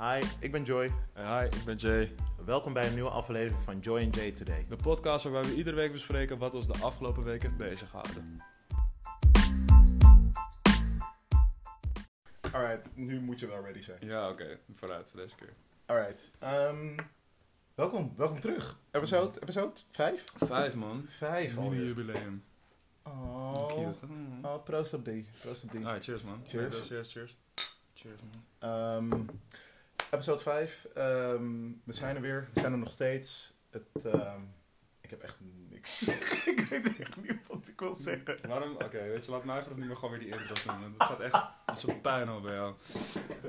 Hi, ik ben Joy. En hi, ik ben Jay. Welkom bij een nieuwe aflevering van Joy and Jay Today. De podcast waarbij we iedere week bespreken wat ons de afgelopen week heeft beziggehouden. Alright, nu moet je wel ready zijn. Ja, oké. Vooruit voor deze keer. Alright, ehm, welkom, welkom terug. Episode, episode 5? Vijf, man. 5 Mini alweer. jubileum. Oh, Cute. Mm. oh, proost op die, proost op die. Alright, cheers, man. Cheers. Cheers, cheers. Cheers, man. Ehm, episode 5, ehm, we zijn er weer, we zijn er nog steeds. Het, ehm, ik heb echt niks. ik weet echt niet wat ik wil zeggen. Waarom? Oké, weet je, laat mij even niet meer gewoon weer die intro doen. want Het gaat echt als een pijn bij jou.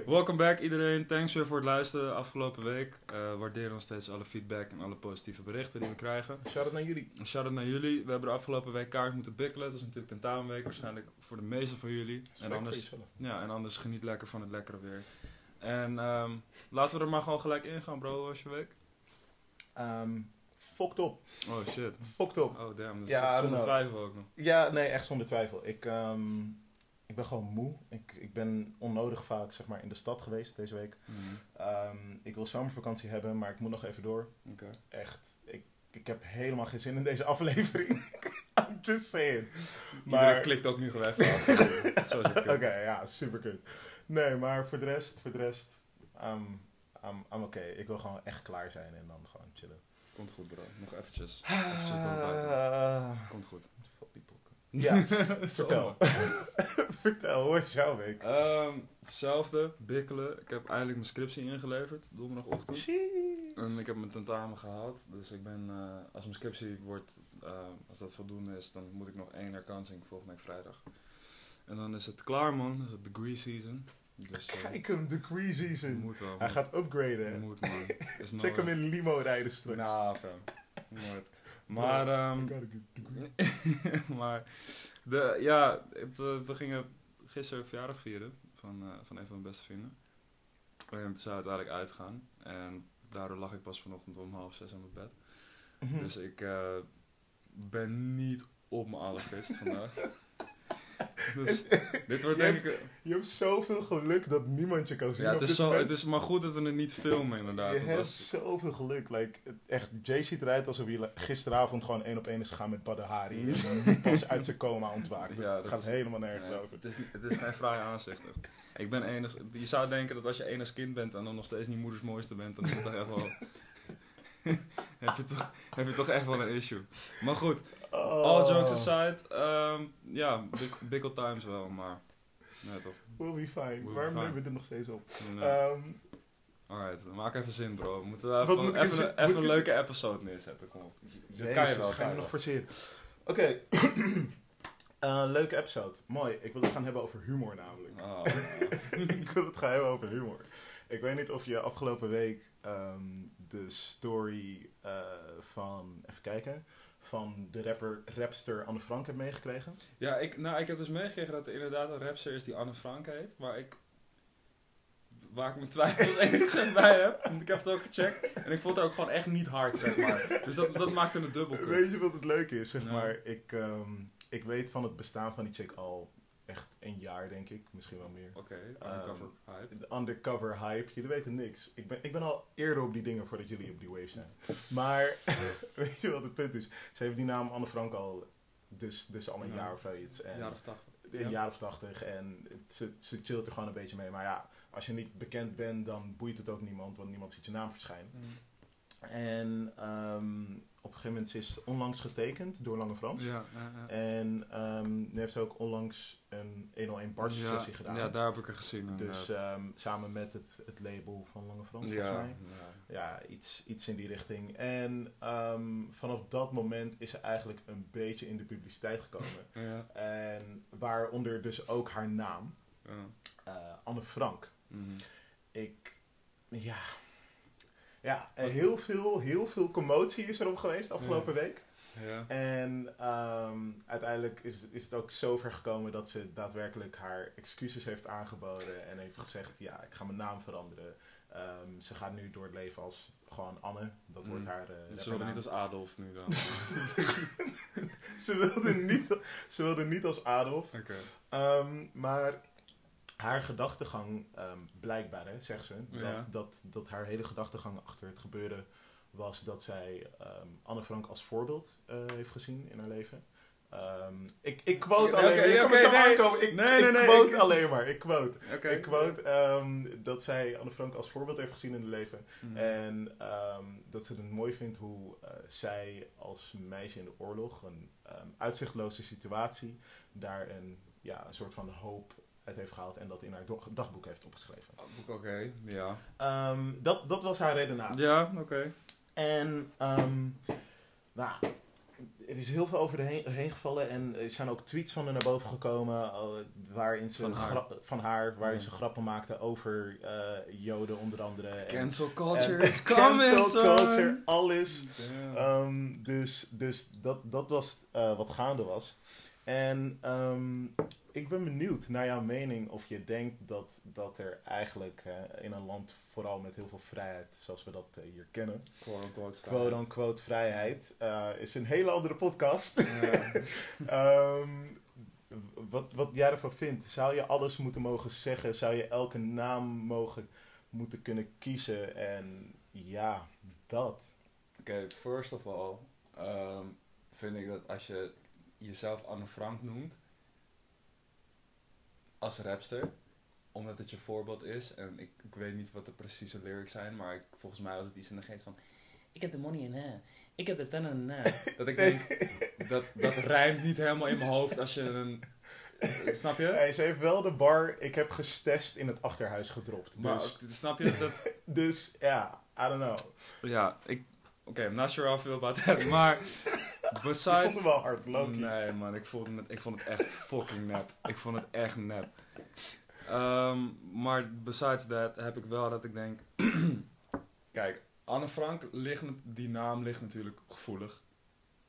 Welkom back iedereen. Thanks weer voor het luisteren afgelopen week. Eh waarderen nog steeds alle feedback en alle positieve berichten die we krijgen. Shout-out naar jullie. Shout-out naar jullie. We hebben de afgelopen week kaart moeten bikkelen. Dat is natuurlijk tentamenweek waarschijnlijk voor de meeste van jullie. En anders, ja, en anders geniet lekker van het lekkere weer. En ehm, laten we er maar gewoon gelijk in gaan, bro, als je week. Ehm, fucked op, Oh shit. fucked op. Oh damn, Ja, zonder twijfel ook nog. Ja, nee, echt zonder twijfel. Ik, ehm, ik ben gewoon moe. Ik, ik ben onnodig vaak zeg maar, in de stad geweest deze week. Ehm, ik wil zomervakantie hebben, maar ik moet nog even door. Oké. Echt, ik, ik heb helemaal geen zin in deze aflevering. Just saying. Iedereen Maar, klikt ook nu gewoon even af. Zo is het. Oké, ja, super kut. Nee, maar voor de rest, voor de rest, um, I'm, I'm oké. Ik wil gewoon echt klaar zijn en dan gewoon chillen. Komt goed, bro. Nog eventjes. Eventjes doorbuiten. Ah, Komt goed. Ja, Zo. vertel. vertel, hoe is jouw week? Ehm, hetzelfde, bikkelen. Ik heb eindelijk mijn scriptie ingeleverd, donderdagochtend. Sheesh. En ik heb mijn tentamen gehaald, dus ik ben, eh, als mijn scriptie wordt, eh, als dat voldoende is, dan moet ik nog één herkansing volgende week vrijdag. En dan is het klaar man, dan is het degree season. Dus eh, Kijk hem, degree season. moet wel. Hij moet- gaat upgraden. Moet man. Is Check hem in limo rijden straks. Nou, fam. Nooit. Maar, ehm, good degree. maar, de, ja, het, we gingen gisteren verjaardag vieren van, van een van mijn beste vrienden. En toen zou het uiteindelijk uitgaan. En daardoor lag ik pas vanochtend om half zes aan mijn bed. Mhm. Dus ik eh, ben niet op mijn allerfrist vandaag. dus dit wordt Je denk ik... Je hebt zoveel geluk dat niemand je kan zien. Ja, het is, zo, het is maar goed dat we het niet filmen inderdaad. Je hebt als- zoveel geluk. Like, het- echt, Jay ziet eruit alsof hij gisteravond gewoon één op één is gegaan met Badr Hari. En dan pas uit zijn coma ontwaakt. Ja, dat gaat is- helemaal nergens over. het, is, het is geen fraaie aanzicht. echt. Ik ben enig, je zou denken dat als je enig kind bent en dan nog steeds niet moeders mooiste bent, dan is het toch echt wel... heb, je toch, heb je toch echt wel een issue. Maar goed, Oh. all jokes aside, ehm, ja, old times wel, maar... Nee toch. We'll be fine. Waarom nemen we dit nog steeds op? Nee. Ehm, Alright, maak even zin bro. We moeten even, moet even, een- even leuke episode neerzetten, kom op. Dat kan je wel, Ga kan je je nog forceren. Oké. Eh, leuke episode. Mooi. Ik wil het gaan hebben over humor namelijk. Oh, ik wil het gaan hebben over humor. Ik weet niet of je afgelopen week ehm, de story eh, van, even kijken, van de rapper, rapster Anne Frank hebt meegekregen. Ja, ik, nou, ik heb dus meegekregen dat er inderdaad een rapster is die Anne Frank heet. Maar ik... Waar ik mijn twijfels enigszins bij heb. Want ik heb het ook gecheckt. En ik vond het ook gewoon echt niet hard, zeg maar. Dus dat, dat maakte het dubbel. Weet je wat het leuke is? Zeg Ja. maar, ik, ehm, ik weet van het bestaan van die chick al echt een jaar, denk ik. Misschien wel meer. Oké, undercover hype. De undercover hype, jullie weten niks. Ik ben, ik ben al eerder op die dingen voordat jullie op die wave zijn. Maar weet je wat het punt is? Ze heeft die naam Anne Frank al dus, dus al een Ja. jaar of zoiets. En Een jaar of tachtig. een jaar of tachtig. En het- ze, ze chillt er gewoon een beetje mee. Maar ja, als je niet bekend bent, dan boeit het ook niemand. Want niemand ziet je naam verschijnen. Mm. En ehm, op een gegeven moment is ze onlangs getekend door Lange Frans. Ja, ja, ja. En ehm, nu heeft ze ook onlangs een 101 bars sessie gedaan. Ja, daar heb ik er gezien. Dus ehm, samen met het, het label van Lange Frans, ja, volgens mij. ja. Iets, iets in die richting. En vanaf dat moment is ze eigenlijk een beetje in de publiciteit gekomen. Ja, en waaronder dus ook haar naam, eh, Anne Frank. Mhm. Ik, ja... Ja, heel veel, heel veel commotie is erop geweest afgelopen week. Ja. En ehm, uiteindelijk is, is het ook zover gekomen dat ze daadwerkelijk haar excuses heeft aangeboden en heeft gezegd, ja, ik ga mijn naam veranderen. Ehm, ze gaat nu door het leven als gewoon Anne, dat wordt Mm. haar uh, Dus ze wilden niet als Adolf nu dan. ze, wilde niet, ze wilde niet als Adolf. Ehm, maar haar gedachtegang, ehm, blijkbaar hè, zegt ze, dat, Ja. dat, dat haar hele gedachtegang achter het gebeuren was dat zij Anne Frank als voorbeeld heeft gezien in haar leven. Ik, ik quote alleen maar, ik quote alleen maar, ik quote. Ik quote dat zij Anne Frank als voorbeeld heeft gezien in het leven. En ehm, dat ze het mooi vindt hoe eh, zij als meisje in de oorlog, een ehm, uitzichtloze situatie, daar een, ja, een soort van hoop uit heeft gehaald en dat in haar dagboek heeft opgeschreven. Oké, ja. Ehm, dat, dat was haar redenatie. Ja, oké. En ehm, nou, er is heel veel over de heen, heen gevallen en er zijn ook tweets van haar naar boven gekomen eh, waarin ze Van haar. van haar waarin Ja. ze grappen maakte over eh, Joden onder andere. En- Cancel culture en is coming, cancel culture, alles. Ehm, dus dus dat, dat was eh, wat gaande was. En ehm, ik ben benieuwd naar jouw mening of je denkt dat, dat er eigenlijk in een land, vooral met heel veel vrijheid, zoals we dat eh, hier kennen, Quote-unquote vrijheid, eh, is een hele andere podcast. Ja. Ehm, wat, wat jij ervan vindt, zou je alles moeten mogen zeggen? Zou je elke naam mogen moeten kunnen kiezen? En ja, dat. Oké, first of all ehm, vind ik dat als je jezelf Anne Frank noemt als rapster, omdat het je voorbeeld is, en ik, ik weet niet wat de precieze lyrics zijn, maar ik, volgens mij was het iets in de geest van ik heb de money in hè, ik heb de ten en hè. Dat ik denk, dat, dat rijmt niet helemaal in mijn hoofd als je een... Snap je? Hey, ze heeft wel de bar, ik heb gestest in het achterhuis gedropt. Maar Dus, ook- snap je dat... dus ja, I don't know. Ja, ik... Oké, I'm not sure how I feel about that, maar... Ik vond Besides... hem wel hard, Loki. Nee man, ik vond, het, ik vond het echt fucking nep. Ik vond het echt nep. Ehm, maar besides that heb ik wel dat ik denk... Kijk, Anne Frank, ligt, die naam ligt natuurlijk gevoelig.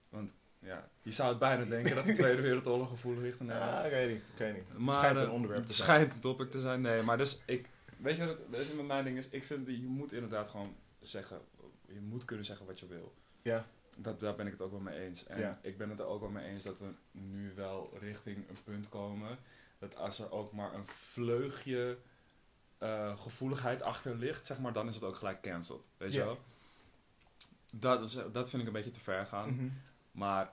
Want ja, je zou het bijna denken dat de Tweede Wereldoorlog gevoelig ligt. in Nederland. Ah, ik weet niet, ik weet niet. Het Maar schijnt eh, een onderwerp het te zijn. schijnt een topic te zijn. Nee, maar dus ik... Weet je wat het, weet je wat mijn ding is? Ik vind, dat je moet inderdaad gewoon zeggen... Je moet kunnen zeggen wat je wil. Ja. Dat, daar ben ik het ook wel mee eens. En Ja. ik ben het er ook wel mee eens dat we nu wel richting een punt komen... dat als er ook maar een vleugje eh, gevoeligheid achter ligt... zeg maar, dan is het ook gelijk cancelled. Weet je wel? Dat, is, dat vind ik een beetje te ver gaan. Mhm. Maar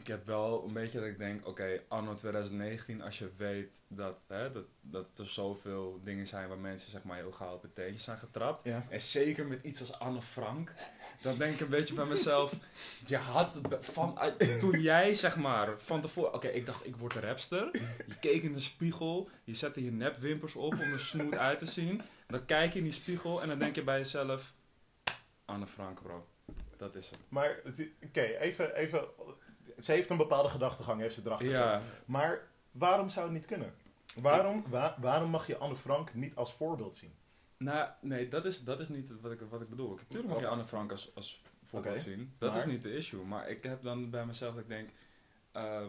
ik heb wel een beetje dat ik denk, oké, anno 2019, als je weet dat, hè, dat, dat er zoveel dingen zijn waar mensen zeg maar heel gauw op het teentje zijn getrapt. Ja. En zeker met iets als Anne Frank, dan denk ik een beetje bij mezelf, je had van, toen jij zeg maar van tevoren, oké, ik dacht ik word een rapster. Je keek in de spiegel, je zette je nepwimpers op om er smooth uit te zien. Dan kijk je in die spiegel en dan denk je bij jezelf, Anne Frank bro, dat is hem. Maar, het- oké, even, even... Ze heeft een bepaalde gedachtegang, heeft ze erachter. Ja, Maar waarom zou het niet kunnen? Waarom, wa- waarom mag je Anne Frank niet als voorbeeld zien? Nou, nee, dat is, dat is niet wat ik, wat ik bedoel. Natuurlijk mag je Oké. Anne Frank als, als voorbeeld zien. Dat maar- is niet de issue. Maar ik heb dan bij mezelf dat ik denk... eh,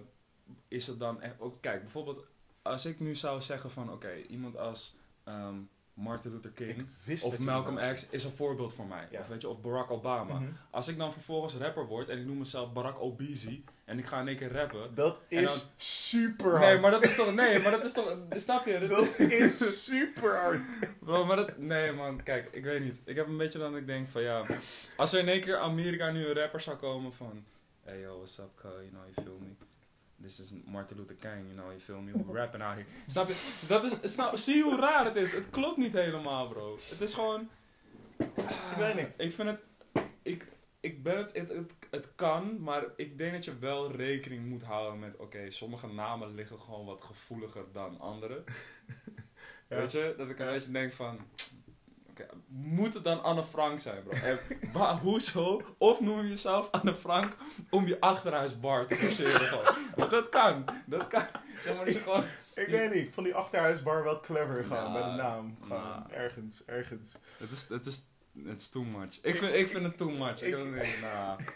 is het dan echt... Ook, kijk, bijvoorbeeld als ik nu zou zeggen van... Oké, iemand als ehm, Martin Luther King... Of Malcolm X is een voorbeeld voor mij. Ja. Of, weet je, of Barack Obama. Mhm. Als ik dan vervolgens rapper word en ik noem mezelf Barack Obese... en ik ga in één keer rappen... Dat is dan- super hard. Nee, maar dat is toch... Nee, maar dat is toch... Snap je? Dat- Dat is super hard. Bro, maar dat... Nee, man. Kijk, ik weet niet. Ik heb een beetje dan ik denk van, ja... Als er in één keer Amerika nu een rapper zou komen van... Hey, yo, what's up, cuz? You know, you feel me? This is Martin Luther King, you know, you feel me? We're rapping out here. Snap je? Dat is... Snap, zie hoe raar het is? Het klopt niet helemaal, bro. Het is gewoon... Ik weet niet. Ik vind het... Ik, ik ben het, het, het... Het kan, maar ik denk dat je wel rekening moet houden met... Oké, sommige namen liggen gewoon wat gevoeliger dan andere. Ja. Weet je? Dat ik een beetje denk van... Oké, moet het dan Anne Frank zijn, bro? En hoezo? Of noem je jezelf Anne Frank om je achterhuisbar te forceren gewoon. Want dat kan. Dat kan. Zeg maar, dat gewoon... Ik weet niet. Ik vond die achterhuisbar wel clever gaan Nou, bij de naam. Gewoon nou. ergens, ergens. Het is, het is, het is too much. Ik vind, ik vind het too much. Ik, Ik- vind het- nou,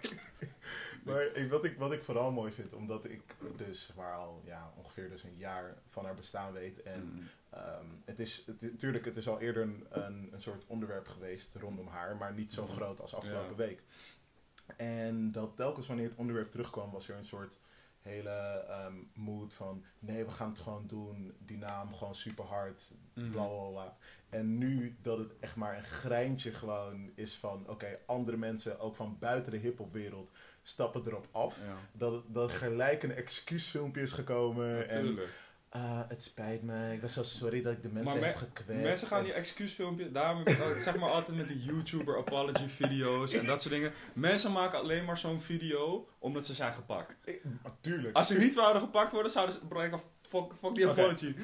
Maar ik, wat, ik, wat ik vooral mooi vind, omdat ik dus maar al ja, ongeveer dus een jaar van haar bestaan weet. En mm, ehm, het is natuurlijk, het is al eerder een, een, een soort onderwerp geweest rondom haar, maar niet zo Mhm. groot als afgelopen Ja. week. En dat telkens wanneer het onderwerp terugkwam, was er een soort hele ehm, mood van nee, we gaan het gewoon doen. Die naam gewoon super hard. Mhm. Bla bla bla. En nu dat het echt maar een greintje gewoon is van oké, andere mensen, ook van buiten de hip-hopwereld, stappen erop af. Ja, Dat, dat er gelijk een excuusfilmpje is gekomen. En. Ah, het spijt me, ik ben zo sorry dat ik de mensen Maar heb gekwetst. Mensen gaan die excuusfilmpjes, daarom heb ik ook, zeg maar altijd met die YouTuber apology video's en dat soort dingen. Mensen maken alleen maar zo'n video omdat ze zijn gepakt. Ik- Natuurlijk. Als ze niet zouden gepakt worden, zouden ze bereiken, fuck, fuck die apology.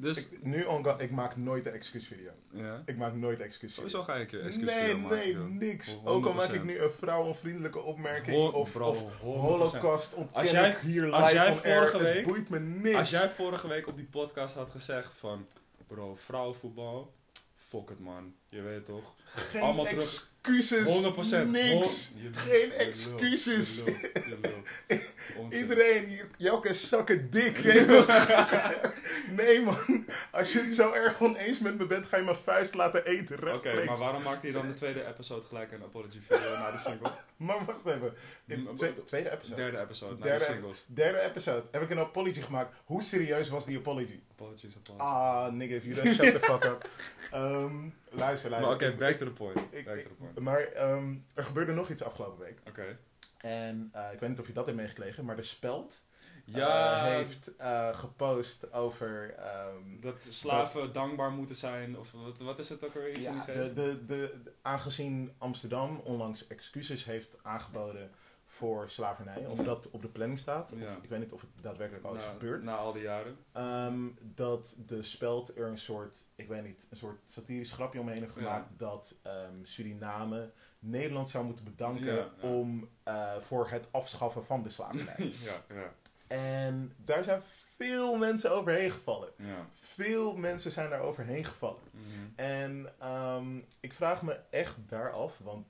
Dus, Ik, nu on God, ik maak nooit een excuusvideo. ja. Ik maak nooit excuusvideo. Sowieso ga je een keer excuus Nee, maken, nee, joh. niks. Ook al maak 100%. ik nu een vrouwonvriendelijke opmerking Ho- of, bro, of 100%. holocaust ontken Als jij- ik hier live als jij air. vorige Het week- boeit me niks. Als jij vorige week op die podcast had gezegd van, bro, vrouwenvoetbal, fuck het man, je weet toch. Geen allemaal terug- excuses. 100%. Niks. Je- Geen je excuses. je lult, je lult. Onzin. Iedereen, hier- Jelke zakken dik. je nee man, als je het zo erg oneens met me bent, ga je mijn vuist laten eten. Oké, maar waarom maakte je dan de tweede episode gelijk een apology video na de single? Maar wacht even. In tweede episode. Derde episode, na Derde- de singles. Derde episode heb ik een apology gemaakt. Hoe serieus was die apology? Apologies, apologies. Ah, nigga, if you don't shut the fuck up. Ehm, luister, luister. maar oké, Ik- back to the point. ik- back to the point. Maar ehm, er gebeurde nog iets afgelopen week. Oké. En eh, ik weet niet of je dat hebt meegekregen, maar de Speld Ja, eh, heeft eh, gepost over... ehm, dat slaven dankbaar moeten zijn, of wat, wat is het ook alweer? Iets in ja, die de, de, de, aangezien Amsterdam onlangs excuses heeft aangeboden voor slavernij, of dat op de planning staat, of Ja. ik weet niet of het daadwerkelijk al is na, gebeurd, na al die jaren. Ehm, dat de speld er een soort, ik weet niet, een soort satirisch grapje omheen heeft Ja. gemaakt dat ehm, Suriname Nederland zou moeten bedanken Ja, om eh, voor het afschaffen van de slavernij. ja, ja, en daar zijn veel mensen overheen gevallen. Veel mensen zijn daar overheen gevallen. Mhm. En ehm, ik vraag me echt daar af, want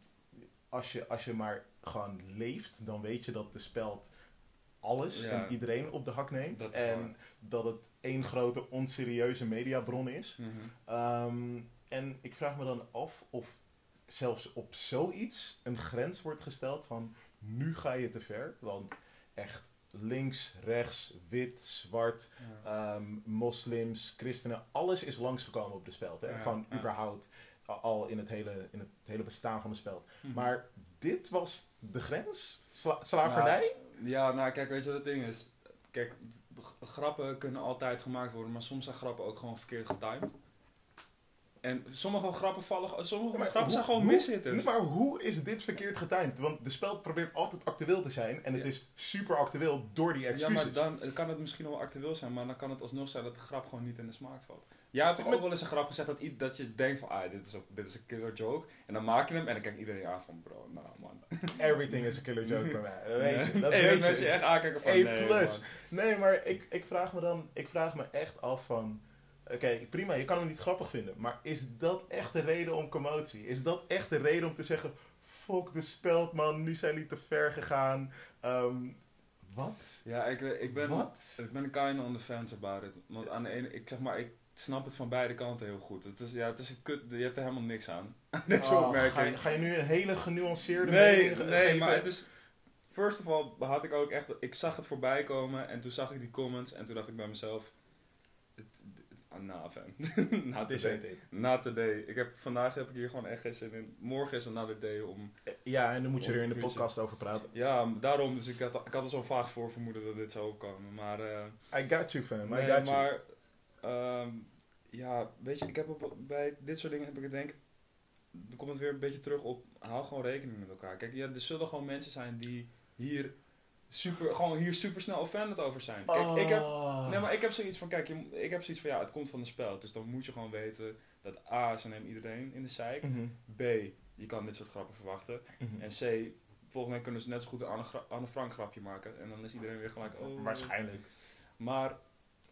als je, als je maar gewoon leeft, dan weet je dat de speld alles Ja. en iedereen op de hak neemt. Dat en waar. dat het één grote onserieuze mediabron is. Mhm. Ehm, en ik vraag me dan af of zelfs op zoiets een grens wordt gesteld van nu ga je te ver. Want echt links, rechts, wit, zwart, Ja. ehm, moslims, christenen, alles is langsgekomen op de speld. Hè? Ja, Gewoon überhaupt al in het, hele, in het hele bestaan van de speld. Mhm. Maar dit was de grens? Sla- slavernij? Ja, nou kijk, weet je wat het ding is? Kijk, grappen kunnen altijd gemaakt worden, maar soms zijn grappen ook gewoon verkeerd getimed. En sommige grappen vallen, sommige grappen zijn gewoon hoe- mishitters. Maar hoe is dit verkeerd getimed? Want de speld probeert altijd actueel te zijn. En het Ja. is super actueel door die Ja, excuses. maar dan kan het misschien wel actueel zijn, maar dan kan het alsnog zijn dat de grap gewoon niet in de smaak valt. Jij hebt toch ook wel eens een grap gezegd dat, dat je denkt van, ah, dit is, ook, dit is een killer joke. En dan maak je hem en dan kijkt iedereen aan van, bro, nou man. Everything is a killer joke bij mij. Dat weet je. Dat Hey, weet je. echt aankijken van, nee plus. man. Nee, maar ik, ik vraag me dan, ik vraag me echt af van, oké, prima, je kan hem niet grappig vinden, maar is dat echt de reden om commotie? Is dat echt de reden om te zeggen, fuck de speld man, nu zijn jullie te ver gegaan? Ehm, wat? Ja, ik, ik ben... Wat? Ik ben kind on the fence about it. Want aan de ene, ik zeg maar, ik snap het van beide kanten heel goed. Het is, ja, het is een kut, je hebt er helemaal niks aan. Deze Oh, opmerking. ga, je, ga je nu een hele genuanceerde Nee, nee, geven? maar het is... First of all had ik ook echt... Ik zag het voorbij komen en toen zag ik die comments en toen dacht ik bij mezelf... Ah, nah, fam. not This today. Not today. Ik heb, vandaag heb ik hier gewoon echt geen zin in. Morgen is another day om... Ja, en dan moet je er in de podcast over praten. Ja, daarom. Dus ik had, ik had er zo'n vaag voor vermoeden dat dit zou opkomen. Maar... eh, I got you, fam. I Nee, got you. maar ehm, ja, weet je, ik heb op, bij dit soort dingen heb ik het denk, dan komt het weer een beetje terug op, hou gewoon rekening met elkaar. Kijk, ja, er zullen gewoon mensen zijn die hier super, gewoon hier super snel offended over zijn. Kijk, ik heb, Oh. nee, maar ik heb zoiets van, kijk, je, ik heb zoiets van, ja, het komt van de spel. Dus dan moet je gewoon weten dat A, ze nemen iedereen in de zeik. Mhm, B, je kan dit soort grappen verwachten. mhm. En C, volgens mij kunnen ze net zo goed een Anne, Frank grapje maken. En dan is iedereen weer gelijk, oh. Waarschijnlijk. Maar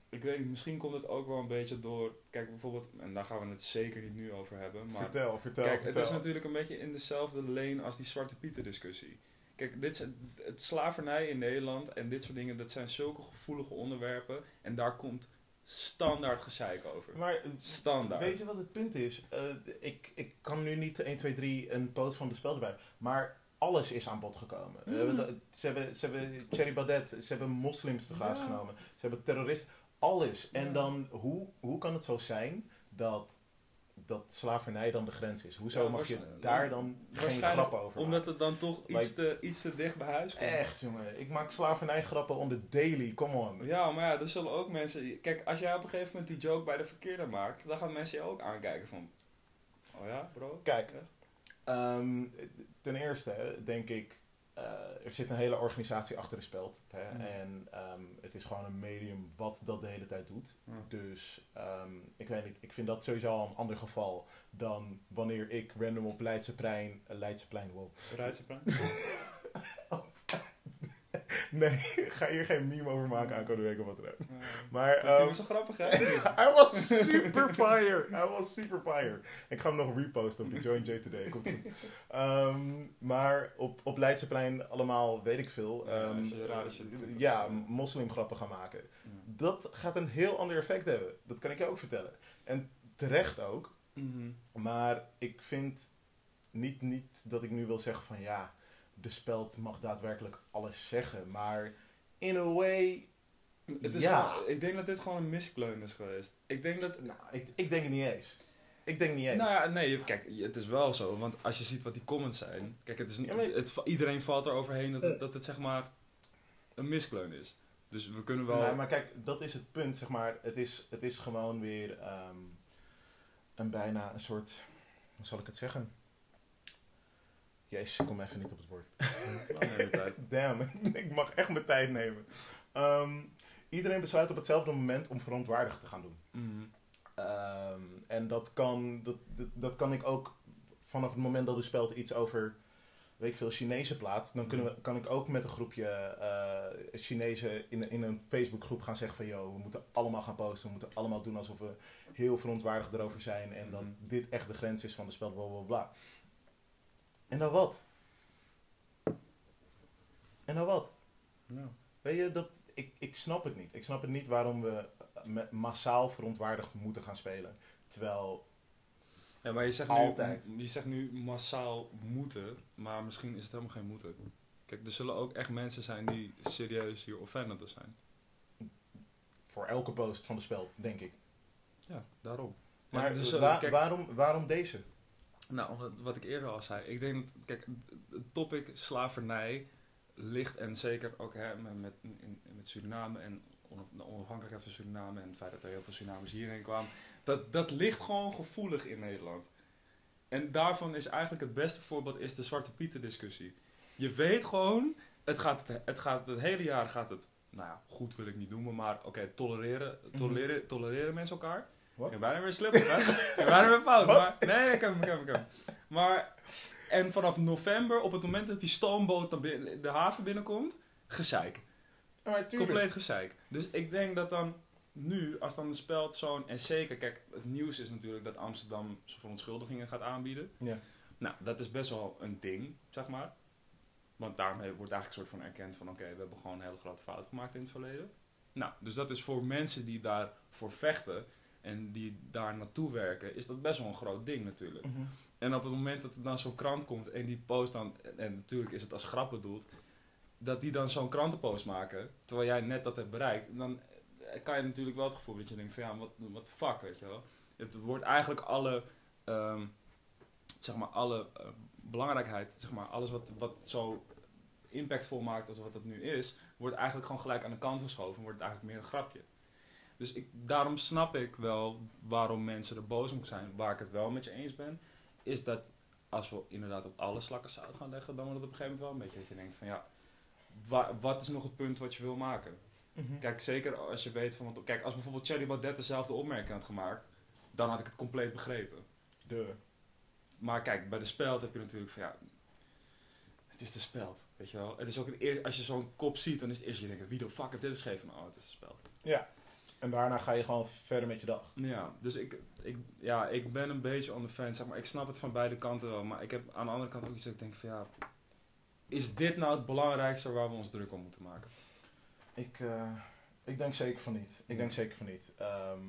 ik weet niet, misschien komt het ook wel een beetje door. Kijk, bijvoorbeeld, en daar gaan we het zeker niet nu over hebben. Maar vertel, vertel, kijk, vertel. het is natuurlijk een beetje in dezelfde lane als die Zwarte Pieten discussie. Kijk, dit is, het slavernij in Nederland en dit soort dingen, dat zijn zulke gevoelige onderwerpen. En daar komt standaard gezeik over. Maar eh, Standaard. weet je wat het punt is? Eh, ik, ik kan nu niet 1, 2, 3 een post van de spel erbij. Maar alles is aan bod gekomen. Mm. Hebben de- Ze hebben, ze hebben Thierry Baudet, ze hebben moslims te graas Ja. genomen. Ze hebben terroristen. Alles. En dan, hoe, hoe kan het zo zijn dat, dat slavernij dan de grens is? Hoezo Ja, mag je daar dan geen grappen over maken? Omdat het dan toch iets, te, iets te dicht bij huis komt. Echt, jongen. Ik maak slavernijgrappen on the daily. Come on. Ja, maar ja, er zullen ook mensen... Kijk, als jij op een gegeven moment die joke bij de verkeerde maakt, dan gaan mensen je ook aankijken van... Oh ja, bro? Kijk, Echt? Ehm, ten eerste denk ik, eh, er zit een hele organisatie achter de speld. Hè, Mm. En ehm, het is gewoon een medium wat dat de hele tijd doet. Ja. Dus ehm, ik weet niet, ik vind dat sowieso al een ander geval dan wanneer ik random op Leidseplein, uh, Leidseplein, wow. Rijdseplein? Nee, ga hier geen meme over maken aankomende week of wat dan ook. Maar Dat is niet ehm, zo grappig, hè? hij was super fire. Hij was super fire. Ik ga hem nog reposten op de Join J Today. Komt. Ehm, maar op, op Leidseplein allemaal, weet ik veel. Ja, ehm, ja, moslimgrappen gaan maken. Dat gaat een heel ander effect hebben. Dat kan ik je ook vertellen. En terecht ook. Mhm. Maar ik vind niet, niet dat ik nu wil zeggen van ja, de speld mag daadwerkelijk alles zeggen. Maar in a way, Het is Ja. gewoon- ik denk dat dit gewoon een miskleun is geweest. Ik denk dat... nou, ik, ik denk het niet eens. Ik denk niet eens. Nou ja, nee, kijk, het is wel zo. Want als je ziet wat die comments zijn... Kijk, het is, het, iedereen valt er overheen dat het, dat het zeg maar een miskleun is. Dus we kunnen wel... Nee, maar kijk, dat is het punt, zeg maar. Het is, het is gewoon weer ehm, een bijna een soort, hoe zal ik het zeggen? Jezus, ik kom even niet op het woord. Damn, ik mag echt mijn tijd nemen. Ehm, iedereen besluit op hetzelfde moment om verontwaardigd te gaan doen. Mhm. Ehm, en dat kan, dat, dat, dat kan ik ook vanaf het moment dat de speld iets over, weet ik veel, Chinezen plaatst. Dan kunnen we, kan ik ook met een groepje eh Chinezen in, in een Facebookgroep gaan zeggen van... ...yo, we moeten allemaal gaan posten, we moeten allemaal doen alsof we heel verontwaardigd erover zijn... ...en dat Mhm. dit echt de grens is van de speld, bla bla bla. En dan wat? En dan wat? Ja. Weet je, dat, ik, ik snap het niet. Ik snap het niet waarom we massaal verontwaardigd moeten gaan spelen. Terwijl, Ja, maar je zegt, Altijd. Nu, je zegt nu massaal moeten, maar misschien is het helemaal geen moeten. Kijk, er zullen ook echt mensen zijn die serieus hier offended zijn. voor elke post van de speld, denk ik. Ja, daarom. Maar dus, eh, kijk, waarom, waarom deze? Nou, omdat, wat ik eerder al zei. Ik denk dat, kijk, het topic slavernij ligt en zeker ook hè, met, met, in, met Suriname en de onafhankelijkheid van Suriname en het feit dat er heel veel Surinamers hierheen kwamen. Dat, dat ligt gewoon gevoelig in Nederland. En daarvan is eigenlijk het beste voorbeeld is de Zwarte Pieten discussie. Je weet gewoon, het gaat het, gaat, het hele jaar gaat het, nou ja, goed wil ik niet noemen, maar oké, tolereren, tolereren, tolereren mensen elkaar. Wat? Ik ben bijna weer slippen, hè? Ik ben bijna weer fout. Maar, nee, ik heb hem, ik heb hem, ik heb hem. Maar, en vanaf november, op het moment dat die stoomboot naar binnen- de haven binnenkomt, gezeik. Maar tuurlijk. Compleet gezeik. Dus ik denk dat dan nu, als dan de speld zo'n... En zeker, kijk, het nieuws is natuurlijk dat Amsterdam zijn verontschuldigingen gaat aanbieden. Ja. Nou, dat is best wel een ding, zeg maar. Want daarmee wordt eigenlijk een soort van erkend van... Oké, we hebben gewoon een hele grote fout gemaakt in het verleden. Nou, dus dat is voor mensen die daarvoor vechten... En die daar naartoe werken, is dat best wel een groot ding natuurlijk. Mhm. En op het moment dat er dan zo'n krant komt en die post dan, en natuurlijk is het als grap bedoeld, dat die dan zo'n krantenpost maken, terwijl jij net dat hebt bereikt, dan kan je natuurlijk wel het gevoel dat je denkt van ja, wat wat de fuck, weet je wel. Het wordt eigenlijk alle, ehm, zeg maar, alle eh, belangrijkheid, zeg maar, alles wat, wat zo impactvol maakt als wat het nu is, wordt eigenlijk gewoon gelijk aan de kant geschoven en wordt het eigenlijk meer een grapje. Dus ik, daarom snap ik wel waarom mensen er boos om zijn. Waar ik het wel met je eens ben, is dat als we inderdaad op alle slakken zout gaan leggen, dan wordt het op een gegeven moment wel een beetje dat je denkt van ja, wa- wat is nog het punt wat je wil maken? Mhm. Kijk, zeker als je weet van, kijk, als bijvoorbeeld Thierry Baudet dezelfde opmerking had gemaakt, dan had ik het compleet begrepen. De. Maar kijk, bij de speld heb je natuurlijk van ja, het is de speld, weet je wel. Het is ook het eer, als je zo'n kop ziet, dan is het eerst je denkt, wie de fuck heeft dit geschreven? Oh, het is de speld. Ja. En daarna ga je gewoon verder met je dag. Ja, dus ik, ik, ja, ik ben een beetje on the fence. Zeg maar. Ik snap het van beide kanten wel. Maar ik heb aan de andere kant ook iets dat ik denk van ja... Is dit nou het belangrijkste waar we ons druk om moeten maken? Ik, eh, ik denk zeker van niet. Ik denk zeker van niet. Ehm,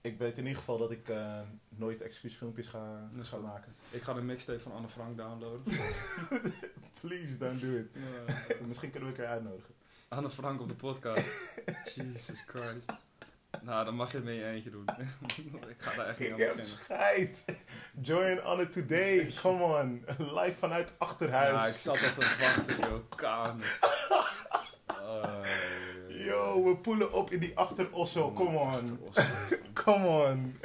ik weet in ieder geval dat ik eh, nooit excuusfilmpjes ga, ga maken. Ik ga de mixtape van Anne Frank downloaden. Please don't do it. Misschien kunnen we elkaar uitnodigen. Anne Frank op de podcast. Jesus Christ. Nou, dan mag je het met je eentje doen. ik ga daar echt niet Ik aan heb beginnen. scheid. Join on it today. Come on. Live vanuit Achterhuis. Ja, ik zat al te wachten, joh. Kaan. Oh, Yo, we poelen op in die achterossel. Come on. Come on.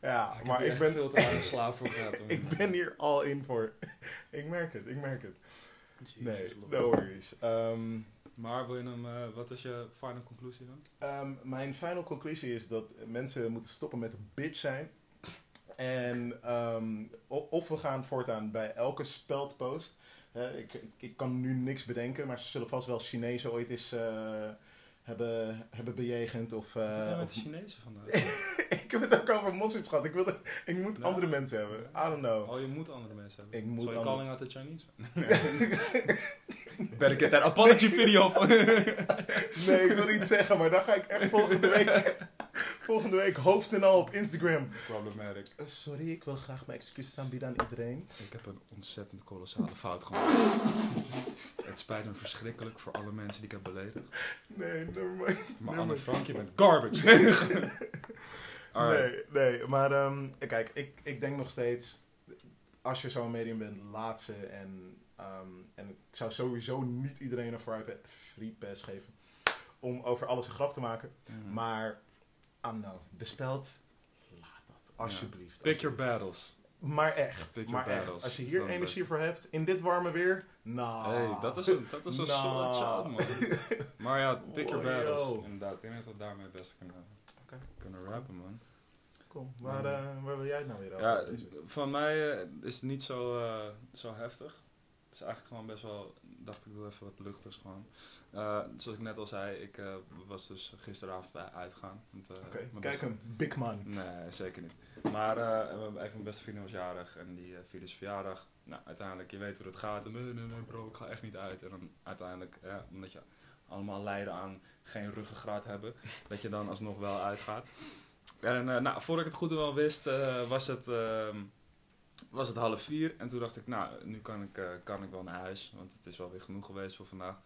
ja, ik maar heb ik ben, veel te weinig slaap voor gehad. ik ben hier al in voor. ik merk het, ik merk het. Jesus Nee, Lord. no worries. Ehm, Maar wil je hem, eh, wat is je final conclusie dan? Ehm, mijn final conclusie is dat mensen moeten stoppen met een bitch zijn. En ehm, of we gaan voortaan bij elke speldpost. ik, ik, ik kan nu niks bedenken, maar ze zullen vast wel Chinezen ooit eens eh, hebben, hebben bejegend. Of, jij met de Chinezen vandaag? ik heb het ook over moslims gehad. Ik, wilde, ik moet Nou. andere mensen hebben. I don't know. Oh, je moet andere mensen hebben. Ik moet So andere- calling out the Chinese? Better get that apology video van... Nee, ik wil niet zeggen, maar dan ga ik echt volgende week, volgende week hoofd en al op Instagram. Problematic. Eh, Sorry, ik wil graag mijn excuses aanbieden aan iedereen. Ik heb een ontzettend kolossale fout gemaakt. Het spijt me verschrikkelijk voor alle mensen die ik heb beledigd. Nee, nevermind. Maar Anne maar- Frank, je bent garbage. Nee, nee, maar ehm, kijk, ik, ik denk nog steeds, als je zo'n medium bent, laat ze. En, ehm, en ik zou sowieso niet iedereen een free free pass geven om over alles een grap te maken. Mhm. Maar, ah nou, bespeld, laat dat, alsjeblieft. Pick your battles. Maar echt, Pick your maar echt. battles. Als je hier energie voor hebt, in dit warme weer, nou. hey, dat is een, dat is een solid shout, man. Maar ja, pick your battles. yo. Inderdaad, ik denk dat we daarmee het beste kunnen, Oké. kunnen rappen, man. Cool. Waar, eh, waar wil jij het nou weer over? Ja, van mij eh, is het niet zo, eh, zo heftig. Het is eigenlijk gewoon best wel, dacht ik doe even wat luchtigs gewoon. Eh, zoals ik net al zei, ik eh, was dus gisteravond uitgaan. Eh, Oké, mijn kijk hem, big man. Nee, zeker niet. Maar even mijn beste vriendin was jarig en die vierde zijn verjaardag. Nou, uiteindelijk, je weet hoe het gaat. En, nee, nee, nee bro, ik ga echt niet uit. En dan uiteindelijk, ja, omdat je allemaal lijden aan geen ruggengraat hebben, dat je dan alsnog wel uitgaat. En nou, voordat ik het goed en wel wist, was, het, ehm, was het half vier. En toen dacht ik, nou, nu kan ik, eh, kan ik wel naar huis. Want het is wel weer genoeg geweest voor vandaag.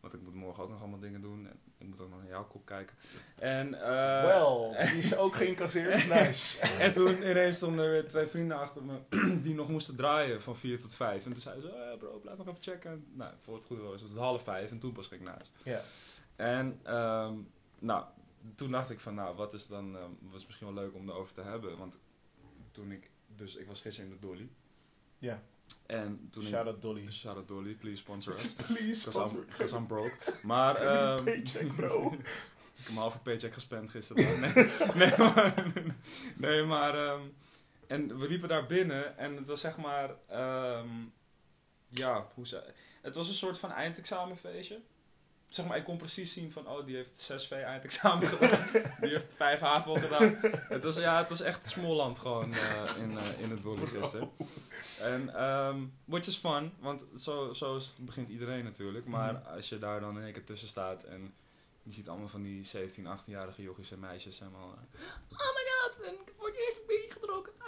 Want ik moet morgen ook nog allemaal dingen doen. En ik moet ook nog naar jouw kop kijken. En, eh, Wel, die is ook geïncasseerd. Nice. en toen ineens stonden er weer twee vrienden achter me die nog moesten draaien van 4 tot 5. En toen zeiden ze, eh bro, blijf nog even checken. En, nou, voor het goede was was het half vijf en toen pas ging ik naar huis. Ja. En ehm, nou, toen dacht ik van, nou, wat is dan, ehm, was misschien wel leuk om erover te hebben. Want toen ik, dus ik was gisteren in de Dolly. Ja. En toen Shout out Dolly. shout out Dolly, please sponsor us. Please, Because I'm, sponsor. I'm broke. Maar, ehm, paycheck, bro. ik heb een halve paycheck gespend gisteren. Nee, nee maar... Nee, maar ehm, en we liepen daar binnen en het was zeg maar... ehm, ja, hoe ze... Het was een soort van eindexamenfeestje. Zeg maar, ik kon precies zien van... Oh, die heeft 6 V eindexamen gedaan. die heeft 5 HAVO gedaan. Het was, ja, het was echt Smolland gewoon eh, in, eh, in het Dolly gisteren. En, ehm which is fun, want zo, zo is- begint iedereen natuurlijk. Maar Mhm. als je daar dan in één keer tussen staat en je ziet allemaal van die 17, 18-jarige jochies en meisjes helemaal... eh, oh my god, ik voor het eerst een beetje.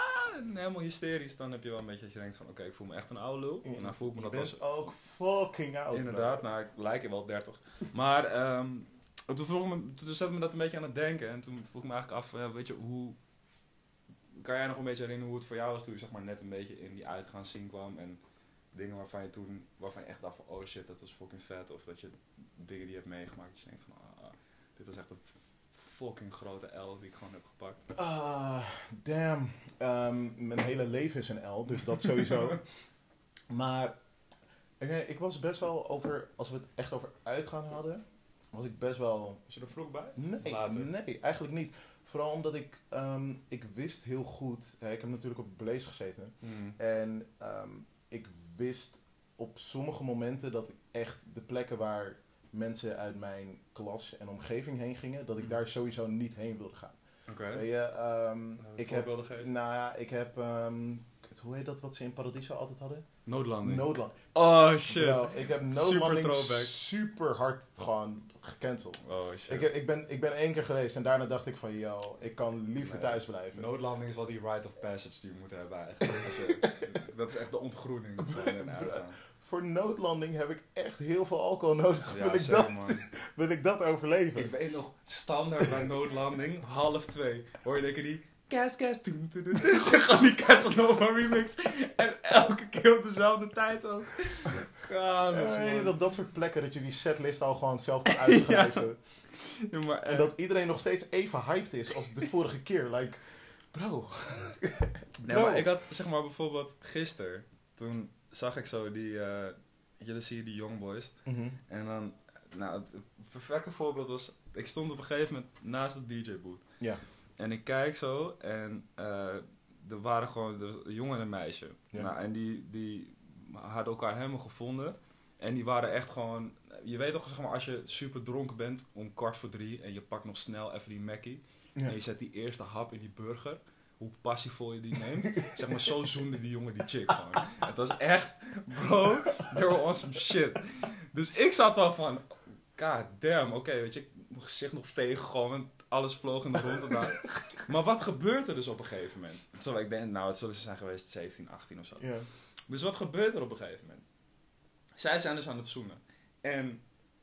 Ah, helemaal hysterisch. Dan heb je wel een beetje dat je denkt van, oké, ik voel me echt een oude lul. En dan voel ik me dat als... ook fucking oud. Inderdaad, nou, ik lijk wel 30. Maar ehm, toen, vroeg me, toen zette me dat een beetje aan het denken. En toen vroeg ik me eigenlijk af, eh, weet je, hoe... Kan jij nog een beetje herinneren hoe het voor jou was toen je zeg maar, net een beetje in die uitgaanszien kwam? En dingen waarvan je toen, waarvan je echt dacht van, oh shit, dat was fucking vet. Of dat je dingen die je hebt meegemaakt, dat je denkt van, ah, dit was echt een fucking grote L die ik gewoon heb gepakt. Ah, damn. Ehm, mijn hele leven is een L, dus dat sowieso. maar ik was best wel over, als we het echt over uitgaan hadden, was ik best wel Was je er vroeg bij? Nee, Later. nee, eigenlijk niet. Vooral omdat ik, ehm, ik wist heel goed, hè, ik heb natuurlijk op Blaze gezeten. En ehm, ik wist op sommige momenten dat ik echt de plekken waar mensen uit mijn klas en omgeving heen gingen, dat ik Mhm. daar sowieso niet heen wilde gaan. Oké. Je, ehm, Nou, ik heb, geven? nou ja, ik heb, ehm, hoe heet dat wat ze in Paradiso altijd hadden? Noodlanding. Noodland. oh shit. Ik heb Noodlanding throwback. super hard gewoon gecanceld. Oh shit. Ik, heb, ik, ben, ik ben één keer geweest en daarna dacht ik van, yo, ik kan liever Nee. thuis blijven. Noodlanding is wel die rite of passage die je moet hebben eigenlijk. Dat is echt de ontgroening van een uitgaan. Voor noodlanding heb ik echt heel veel alcohol nodig. Ja, wil, ik zeker, dat, man. wil ik dat overleven? Ik weet nog, standaard bij noodlanding, half twee, hoor je denken die... Cas, cas, toen, toen, toen, toen. Gewoon die Casanova remix. En elke keer op dezelfde tijd ook. Kanus, Ja, dat, dat soort plekken dat je die setlist al gewoon zelf kan uitschrijven. Ja, maar En dat iedereen nog steeds even hyped is als de vorige keer. Like, bro. Nee, maar ik had, zeg maar, bijvoorbeeld gisteren, toen zag ik zo die, eh jullie zie je die Young Boys. En dan, nou, het perfecte voorbeeld was, ik stond op een gegeven moment naast de DJ-boot. Ja. En ik kijk zo en eh, er waren gewoon de een jongen en een meisje. Ja. Nou, en die, die hadden elkaar helemaal gevonden. En die waren echt gewoon, je weet toch, zeg maar, als je super dronken bent om kwart voor drie en je pakt nog snel even die Mackie. Ja. En je zet die eerste hap in die burger. Hoe passievol je die neemt. zeg maar, zo zoende die jongen die chick gewoon. Het was echt, bro, were on some shit. Dus ik zat al van, god damn, oké, weet je, ik moet mijn gezicht nog vegen gewoon. want Alles vloog in de rond en daar. Maar wat gebeurt er dus op een gegeven moment? Terwijl ik denk, nou, het zullen ze zijn geweest 17, 18 of zo. Ja. Dus wat gebeurt er op een gegeven moment? Zij zijn dus aan het zoenen. En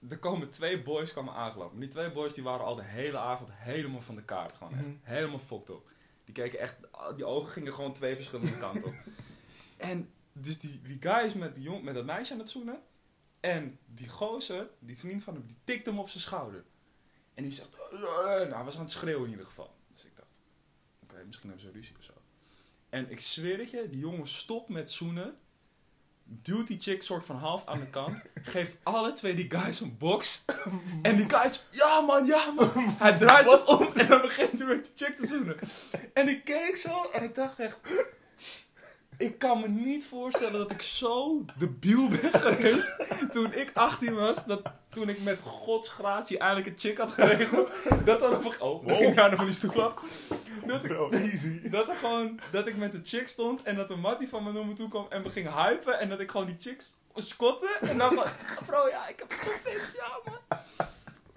er komen twee boys komen aangelopen. Die twee boys die waren al de hele avond helemaal van de kaart. Gewoon echt Mhm. helemaal fucked op. Die keken echt, die ogen gingen gewoon twee verschillende kanten op. En dus die, die guy is met, die jong, met dat meisje aan het zoenen. En die gozer, die vriend van hem, die tikt hem op zijn schouder. En die zegt, "Eh, nou, hij was aan het schreeuwen in ieder geval. Dus ik dacht, oké, misschien hebben ze ruzie of zo. En ik zweer het je, die jongen stopt met zoenen. Duwt die chick soort van half aan de kant. geeft alle twee die guys een box. En die guys, ja man, ja man. Hij draait zich om en dan begint hij met die chick te zoenen. En ik keek zo en ik dacht echt... Ik kan me niet voorstellen dat ik zo debiel ben geweest toen ik 18 was. Dat toen ik met gods gratie eindelijk een chick had geregeld. Dat dan op een... Oh, Wow. ik ga stoel af. Dat ik, Bro, easy. dat er gewoon... Dat ik met een chick stond en dat een mattie van me naar me toe kwam en me ging hypen. En dat ik gewoon die chicks scotte. En dan van... Bro, ja, ik heb het gefixt, ja man.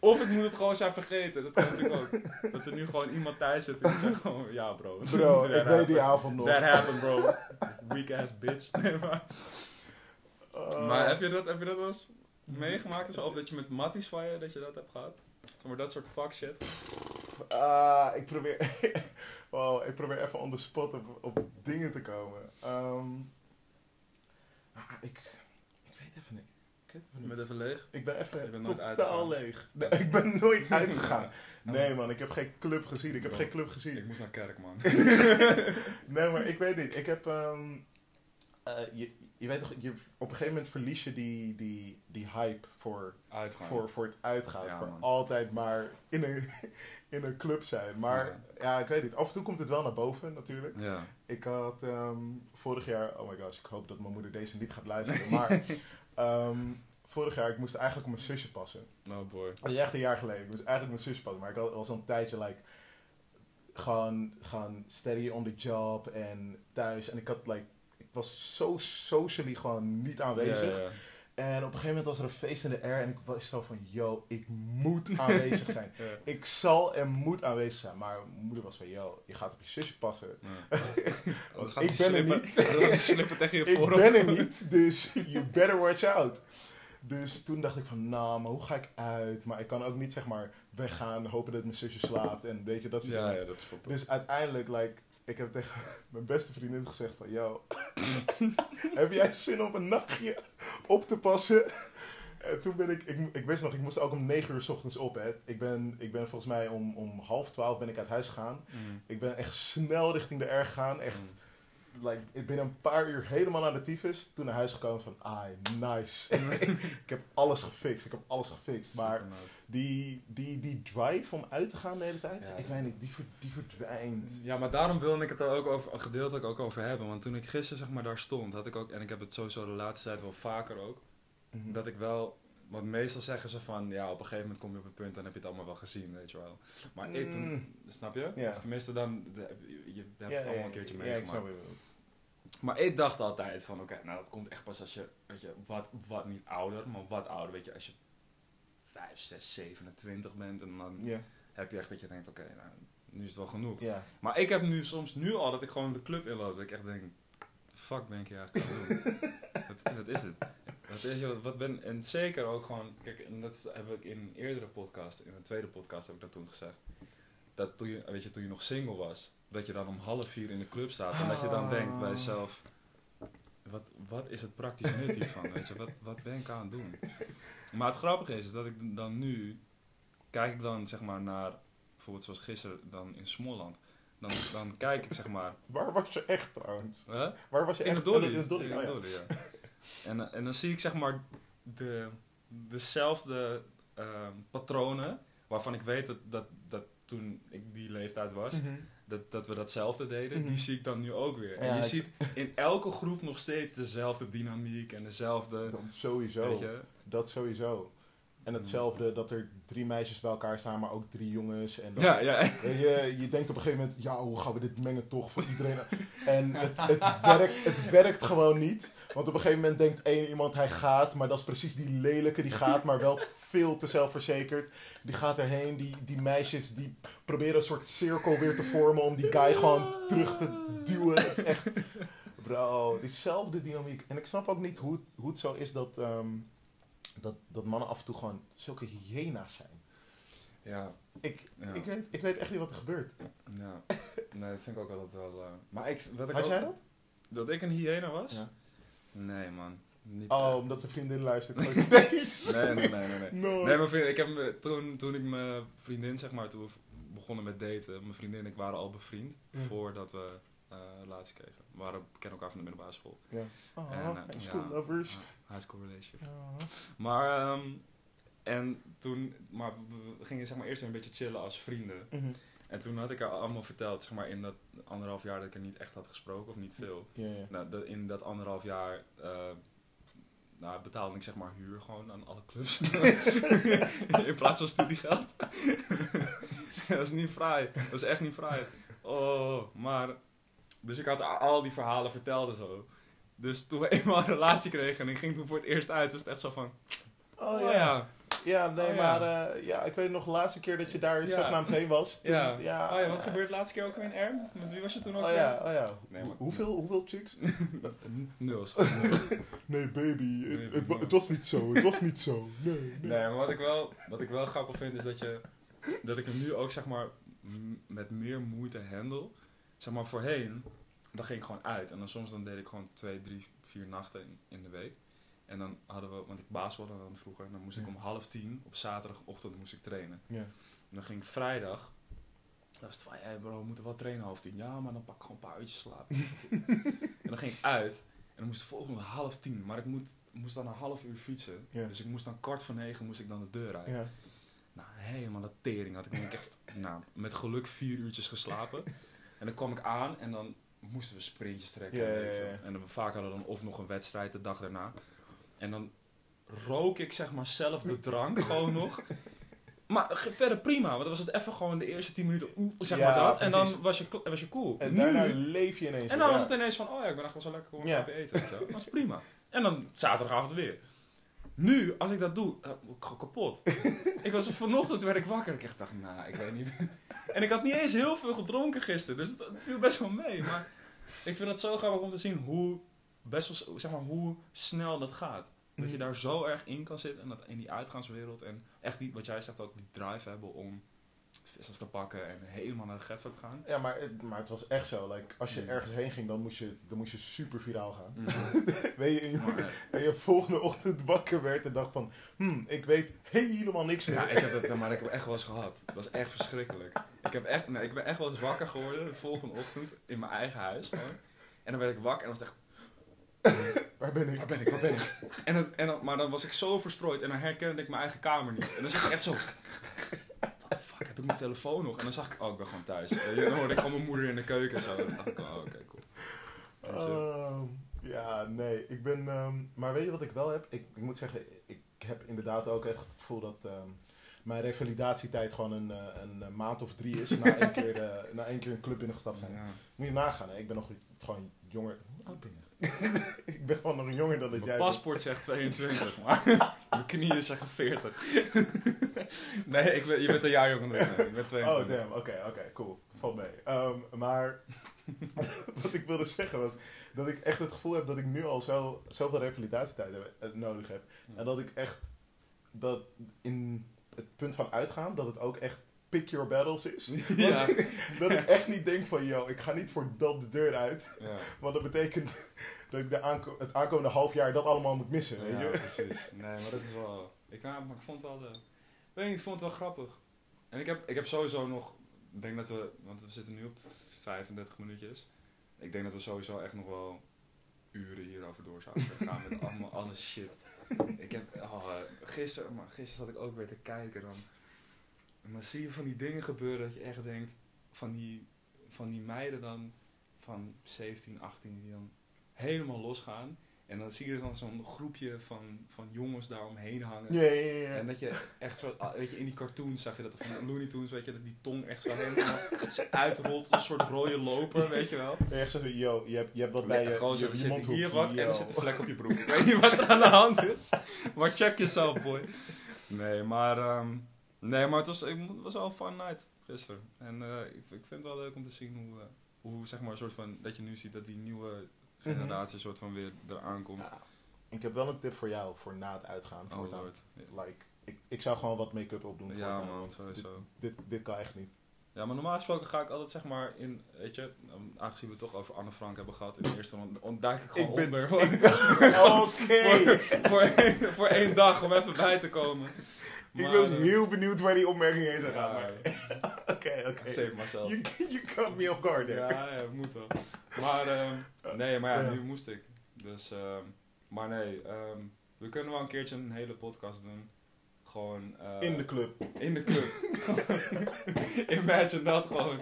Of ik moet het gewoon zijn vergeten. Dat kan natuurlijk ook. Dat er nu gewoon iemand thuis zit en die zegt gewoon... Ja bro. Bro, ik weet die avond nog. That happened bro. Weak ass bitch. Nee, maar... Uh, Maar heb je dat, heb je dat wel eens meegemaakt of zo? Of dat je met matties van je, dat je dat hebt gehad? Maar dat soort fuck shit. Ah, ik probeer... wow, ik probeer even on the spot op, op dingen te komen. Ah, ik. Ik weet even Je niet. bent even leeg. Ik ben even bent nooit totaal uitgegaan. leeg. Nee, ik ben nooit uitgegaan. Nee man, ik heb geen club gezien. Ik heb Bro. geen club gezien. Ik moest naar kerk, man. nee, maar ik weet niet. Ik heb. ehm, eh, je, je weet toch, je, op een gegeven moment verlies je die, die, die hype voor, Uitgaan. voor, voor het uitgaan. Ja, voor man. altijd maar in een, in een club zijn. Maar Ja. ja. ik weet niet. Af en toe komt het wel naar boven natuurlijk. Ja. Ik had ehm, vorig jaar. Oh my gosh, ik hoop dat mijn moeder deze niet gaat luisteren. Maar ehm, vorig jaar, ik moest eigenlijk op mijn zusje passen. Oh boy. Dat is echt een jaar geleden. Ik moest eigenlijk mijn zus pakken. Maar ik had- was al een tijdje like, gewoon, gewoon steady on the job en thuis. En ik had like, ik was zo socially gewoon niet aanwezig. En op een gegeven moment was er een feest in de air en ik was zo van, yo, ik moet aanwezig zijn. ja. ik zal en moet aanwezig zijn. Maar mijn moeder was van, yo, je gaat op je zusje passen. Ja. Want gaat ik ben er niet. tegen je ik ben er niet, dus you better watch out. Dus toen dacht ik van, nou, maar hoe ga ik uit? Maar ik kan ook niet, zeg maar, weggaan, hopen dat mijn zusje slaapt en weet je, dat soort Ja, dingen. ja, dat is. Dus uiteindelijk, like, ik heb tegen mijn beste vriendin gezegd van, yo, heb jij zin om een nachtje op te passen? En toen ben ik, ik, ik wist nog, ik moest ook om 9 uur s ochtends op, hè. Ik ben, ik ben volgens mij om, om half twaalf ben ik uit huis gegaan. Mm. Ik ben echt snel richting de R gegaan, echt Mm. Like, ik ben een paar uur helemaal naar de tyfus. Toen naar huis gekomen van, ah, nice. ik heb alles gefixt. Ik heb alles gefixt. Maar die, die, die drive om uit te gaan de hele tijd, Ja. ik weet niet, die, die verdwijnt. Ja, maar daarom wilde ik het er ook over, gedeeltelijk ook over hebben. Want toen ik gisteren zeg maar daar stond, had ik ook, en ik heb het sowieso de laatste tijd wel vaker ook, Mhm. dat ik wel, want meestal zeggen ze van, ja, op een gegeven moment kom je op een punt en heb je het allemaal wel gezien, weet je wel. Maar ik toen, Mm. snap je? Of tenminste dan, de- je, je hebt het allemaal een keertje ja, ik snap meegemaakt. Maar ik dacht altijd van, oké, nou dat komt echt pas als je, weet je, wat, wat niet ouder, maar wat ouder, weet je, als je 5, 6, 27 bent en dan heb je echt dat je denkt, oké, nou, nu is het wel genoeg. Maar ik heb nu soms, nu al, dat ik gewoon de club inloop, dat ik echt denk, fuck ben ik hier eigenlijk aan het doen? wat, wat is het? Wat is je, wat, wat ben, en zeker ook gewoon, kijk, en dat heb ik in een eerdere podcast, in een tweede podcast heb ik dat toen gezegd. Dat toen je, weet je, toen je nog single was, dat je dan om half vier in de club staat en dat je dan denkt bij jezelf, wat, wat is het praktisch nut hiervan, weet je, wat, wat ben ik aan het doen? Maar het grappige is, is dat ik dan nu, kijk ik dan zeg maar naar, bijvoorbeeld zoals gisteren dan in Småland, dan, dan kijk ik zeg maar, Waar was je echt trouwens? Waar was je In echt? dolly. In het dolly, In het ja. dolly, ja. En, eh, en dan zie ik zeg maar de, dezelfde ehm, patronen waarvan ik weet dat, dat, dat toen ik die leeftijd was, Mhm. dat, dat we datzelfde deden, Mhm. die zie ik dan nu ook weer. En Ja, je ik- ziet in elke groep nog steeds dezelfde dynamiek en dezelfde... Dat sowieso. Weet je? Dat sowieso. En hetzelfde dat er drie meisjes bij elkaar staan, maar ook drie jongens. En dat, Ja, ja. Je, je denkt op een gegeven moment, ja, hoe gaan we dit mengen toch voor iedereen? En het, het, werkt, het werkt gewoon niet. Want op een gegeven moment denkt één iemand, hij gaat, maar dat is precies die lelijke, die gaat, maar wel veel te zelfverzekerd. Die gaat erheen, die, die meisjes die proberen een soort cirkel weer te vormen om die guy gewoon terug te duwen. Het is echt, bro, diezelfde dynamiek. En ik snap ook niet hoe, het- hoe het zo is dat, ehm, dat, dat mannen af en toe gewoon zulke hyena's zijn. Ja, Ik, Ja. ik, weet, ik weet echt niet wat er gebeurt. ja. Nee, dat vind ik ook altijd wel... eh, maar ik, wat ik Had ook- jij dat? Dat ik een hyena was? Ja. Nee, man. Niet Oh, omdat zijn vriendin luistert. nee. Nee, nee, nee, nee. No. Nee, mijn vriendin, ik heb, me- toen, toen ik mijn vriendin, zeg maar, toen we begonnen met daten, mijn vriendin en ik waren al bevriend voordat we eh relatie kregen. We waren, kennen elkaar van de middelbare school. Ja. Oh, En, eh, high school ja. lovers. High school relationship. Ja. Maar, ehm, en toen, maar we- we gingen zeg maar eerst een beetje chillen als vrienden. Mhm. En toen had ik haar allemaal verteld, zeg maar, in dat anderhalf jaar dat ik er niet echt had gesproken, of niet veel. Ja, ja. Nou, dat- in dat anderhalf jaar eh, nou, betaalde ik zeg maar huur gewoon aan alle clubs. in plaats van studiegeld. dat is niet fraai. Dat is echt niet fraai. Oh, maar... Dus ik had al die verhalen verteld en zo. Dus toen we eenmaal een relatie kregen en ik ging toen voor het eerst uit, was het echt zo van... Oh Oh ja. ja. Ja, nee, Oh, ja. maar eh, ja, ik weet nog de laatste keer dat je daar Ja. zogenaamd heen was. Toen, Ja. ja. Oh ja, wat gebeurde de laatste keer ook weer in Erm? Met wie was je toen ook Oh ja, oh ja. Nee, maar- hoeveel, hoeveel chicks? Nul. gewoon nul. Nee, baby. Nee, het, het, wa- no. het was niet zo. Het was niet zo. Nee, nee. Nee, maar wat ik wel, wat ik wel grappig vind is dat je dat ik hem nu ook zeg maar met meer moeite handle. Zeg maar voorheen, dan ging ik gewoon uit en dan soms dan deed ik gewoon twee, drie, vier nachten in, in de week. En dan hadden we, want ik baasbalde dan vroeger, dan moest ik om half tien op zaterdagochtend moest ik trainen. Ja. En dan ging ik vrijdag, dan was het van, hey bro, we moeten wel trainen half tien. Ja, maar dan pak ik gewoon een paar uurtjes slaap. en dan ging ik uit en dan moest de volgende half tien, maar ik moet, moest dan een half uur fietsen. Ja. Dus ik moest dan kwart voor negen moest ik dan de deur uit. Ja. Nou, helemaal de tering had ik denk echt nou, met geluk vier uurtjes geslapen. En dan kwam ik aan en dan moesten we sprintjes trekken. Ja, en. En dan vaak hadden we dan of nog een wedstrijd de dag daarna. En dan rook ik zeg maar zelf de drank gewoon nog. Maar verder prima, want dan was het even gewoon de eerste tien minuten, oeh, zeg Ja, maar dat. En dan was je, was je cool. En Nu- daarna leef je ineens. en dan ja. was het ineens van, oh ja, ik ben echt wel zo lekker gewoon Ja. eten. wel. Dat is prima. En dan zaterdagavond weer. Nu, als ik dat doe, word ik gewoon kapot. ik was vanochtend werd ik wakker. Ik echt dacht, nou, ik weet niet. en ik had niet eens heel veel gedronken gisteren, dus het, het viel best wel mee. Maar ik vind het zo grappig om te zien hoe, best wel, zeg maar, hoe snel dat gaat. Dat je Mhm. daar zo erg in kan zitten en dat in die uitgaanswereld. En echt die, wat jij zegt ook, die drive hebben om vissers te pakken en helemaal naar de Getver te gaan. Ja, maar, het- maar het was echt zo. Like, als je Mm. ergens heen ging, dan moest je, dan moest je super viraal gaan. Mhm. Weet je, en je, Maar, en je volgende ochtend wakker werd en dacht van... Hmm, ik weet helemaal niks meer. Ja, ik heb het, maar ik heb echt wel eens gehad. Dat was echt verschrikkelijk. Ik, heb echt, nee, ik ben echt wel eens wakker geworden de volgende ochtend in mijn eigen huis. Gewoon. En dan werd ik wakker en dan was het echt, Waar ben ik? waar ben ik, waar ben ik? En dan, en maar dan was ik zo verstrooid en dan herkende ik mijn eigen kamer niet. En dan zat ik echt zo, what the fuck, heb ik mijn telefoon nog? En dan zag ik, oh, ik ben gewoon thuis. Dan hoorde ik gewoon mijn moeder in de keuken en zo. En dan dacht ik, oh, oké, cool. Weet je. Ehm, ja, nee. Ik ben... ehm, maar weet je wat ik wel heb? Ik, ik moet zeggen, ik heb inderdaad ook echt het gevoel dat... ehm, mijn revalidatietijd gewoon een, eh, een, eh, maand of drie is. Na één keer, eh, na één keer een club binnengestapt zijn. Ja. Moet je nagaan, hè? ik ben nog gewoon jonger. Hoe oud ben je? ik ben gewoon nog jonger dan dat jij Mijn bent. paspoort zegt 22, maar mijn knieën zeggen 40. nee, ik ben, je bent een jaar jonger dan ik. ben. Ik ben 22. Oh, damn. Oké, oké, cool. Valt mee. Ehm, maar wat ik wilde zeggen was dat ik echt het gevoel heb dat ik nu al zo, zoveel revalidatietijd heb- eh, nodig heb. En dat ik echt, dat in het punt van uitgaan, dat het ook echt pick your battles is. ja. Dat ik echt niet denk van, yo, ik ga niet voor dat de deur uit. ja. Want dat betekent dat ik de aanko- het aankomende half jaar dat allemaal moet missen, weet je? precies. Nee, maar dat is wel... Ik, nou, maar ik vond het wel... De, weet niet, ik vond het wel grappig. En ik heb, ik heb sowieso nog... Ik denk dat we... Want we zitten nu op 35 minuutjes. Ik denk dat we sowieso echt nog wel uren hierover door zouden gaan met allemaal alle shit. Ik heb... Oh, gisteren, maar gisteren zat ik ook weer te kijken dan. En dan zie je van die dingen gebeuren dat je echt denkt... Van die, van die meiden dan... Van 17, 18 die dan helemaal losgaan. En dan zie je dan zo'n groepje van, van jongens daar omheen hangen. Ja, ja, ja. En dat je echt zo, ah, weet je, in die cartoons zag je dat, van Looney Tunes, weet je, dat die tong echt zo helemaal uitrolt, een soort rode loper, weet je wel. En echt zo, yo, je hebt, je hebt wat bij je, Gewoon je, je mondhoek. hier wat en er zit een vlek op je broek. Ik weet niet wat er aan de hand is, maar check jezelf, boy. Nee, maar, ehm, nee, maar het was, ik, het was wel een fun night gisteren. En eh, ik, ik vind het wel leuk om te zien hoe, eh, hoe zeg maar, een soort van, dat je nu ziet dat die nieuwe generatie soort van weer eraan komt. Ja. Ik heb wel een tip voor jou, voor na het uitgaan. Oh voortaan. lord. Like, ik, ik zou gewoon wat make-up opdoen. Ja voortaan, man, sowieso. Dit, dit, dit kan echt niet. Ja, maar normaal gesproken ga ik altijd zeg maar in, weet je, aangezien we het toch over Anne Frank hebben gehad in de eerste, dan ontduik ik gewoon Ik ben- onder. Oké. voor, voor, voor één dag om even bij te komen. Ik was heel benieuwd waar die opmerking heen zou gaan. Oké, oké. Save myself. You, you caught me off guard there. Ja, ja, moet wel. Maar, ehm, nee, maar ja, nu moest ik. Dus, ehm, maar nee, ehm, we kunnen wel een keertje een hele podcast doen. Gewoon... eh, In de club. In de club. Imagine dat gewoon.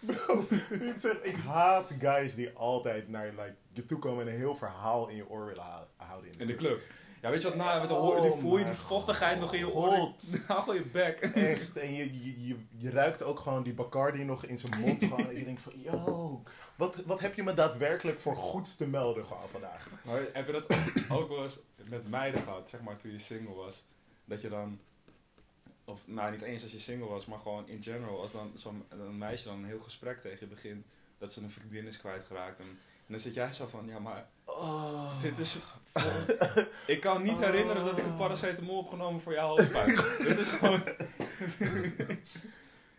Bro, ik, zeg, ik haat guys die altijd naar like, je toe komen en een heel verhaal in je oor willen houden. In de club. Ja, weet je wat, nou, dan hoor, die, voel je die vochtigheid nog in je oren. Hou gewoon je bek. Echt, en je, je, je, je ruikt ook gewoon die Bacardi nog in zijn mond. Gewoon, en je denkt van, yo, wat, wat heb je me daadwerkelijk voor goeds te melden gewoon vandaag? Maar heb je dat ook wel eens met meiden gehad, zeg maar, toen je single was? Dat je dan, of nou niet eens als je single was, maar gewoon in general, als dan zo'n een meisje dan een heel gesprek tegen je begint, dat ze een vriendin is kwijtgeraakt. En, en dan zit jij zo van, ja maar, Oh. dit is... ik kan niet herinneren dat ik een paracetamol heb genomen voor je halspijn. dit is gewoon...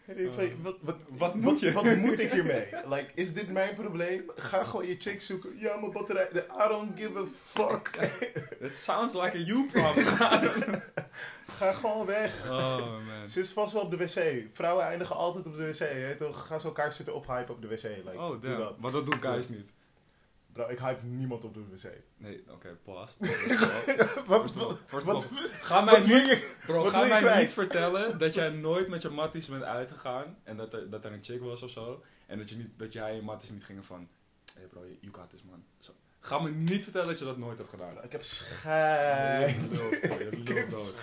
Van, wat, wat, Wat moet je? Wat, moet ik hiermee? Like, is dit mijn probleem? Ga gewoon je chick zoeken. Ja, mijn batterij. I don't give a fuck. It sounds like a you problem. Ga gewoon weg. oh man. Ze is vast wel op de wc. Vrouwen eindigen altijd op de wc. Hè? Toch gaan ze elkaar zitten ophypen op de wc. Like, Oh damn. dat. Maar dat doen guys niet. Bro, ik hype niemand op de wc. Nee, oké, pas. wat, ga mij wat niet, je? bro, ga mij kwijt? niet vertellen dat jij nooit met je matties bent uitgegaan en dat er, dat er een chick was of zo. En dat, je niet, dat jij en je matties niet gingen van, hé hey bro, you got this man. Zo. Ga me niet vertellen dat je dat nooit hebt gedaan. Ik heb schijt. je lult dood.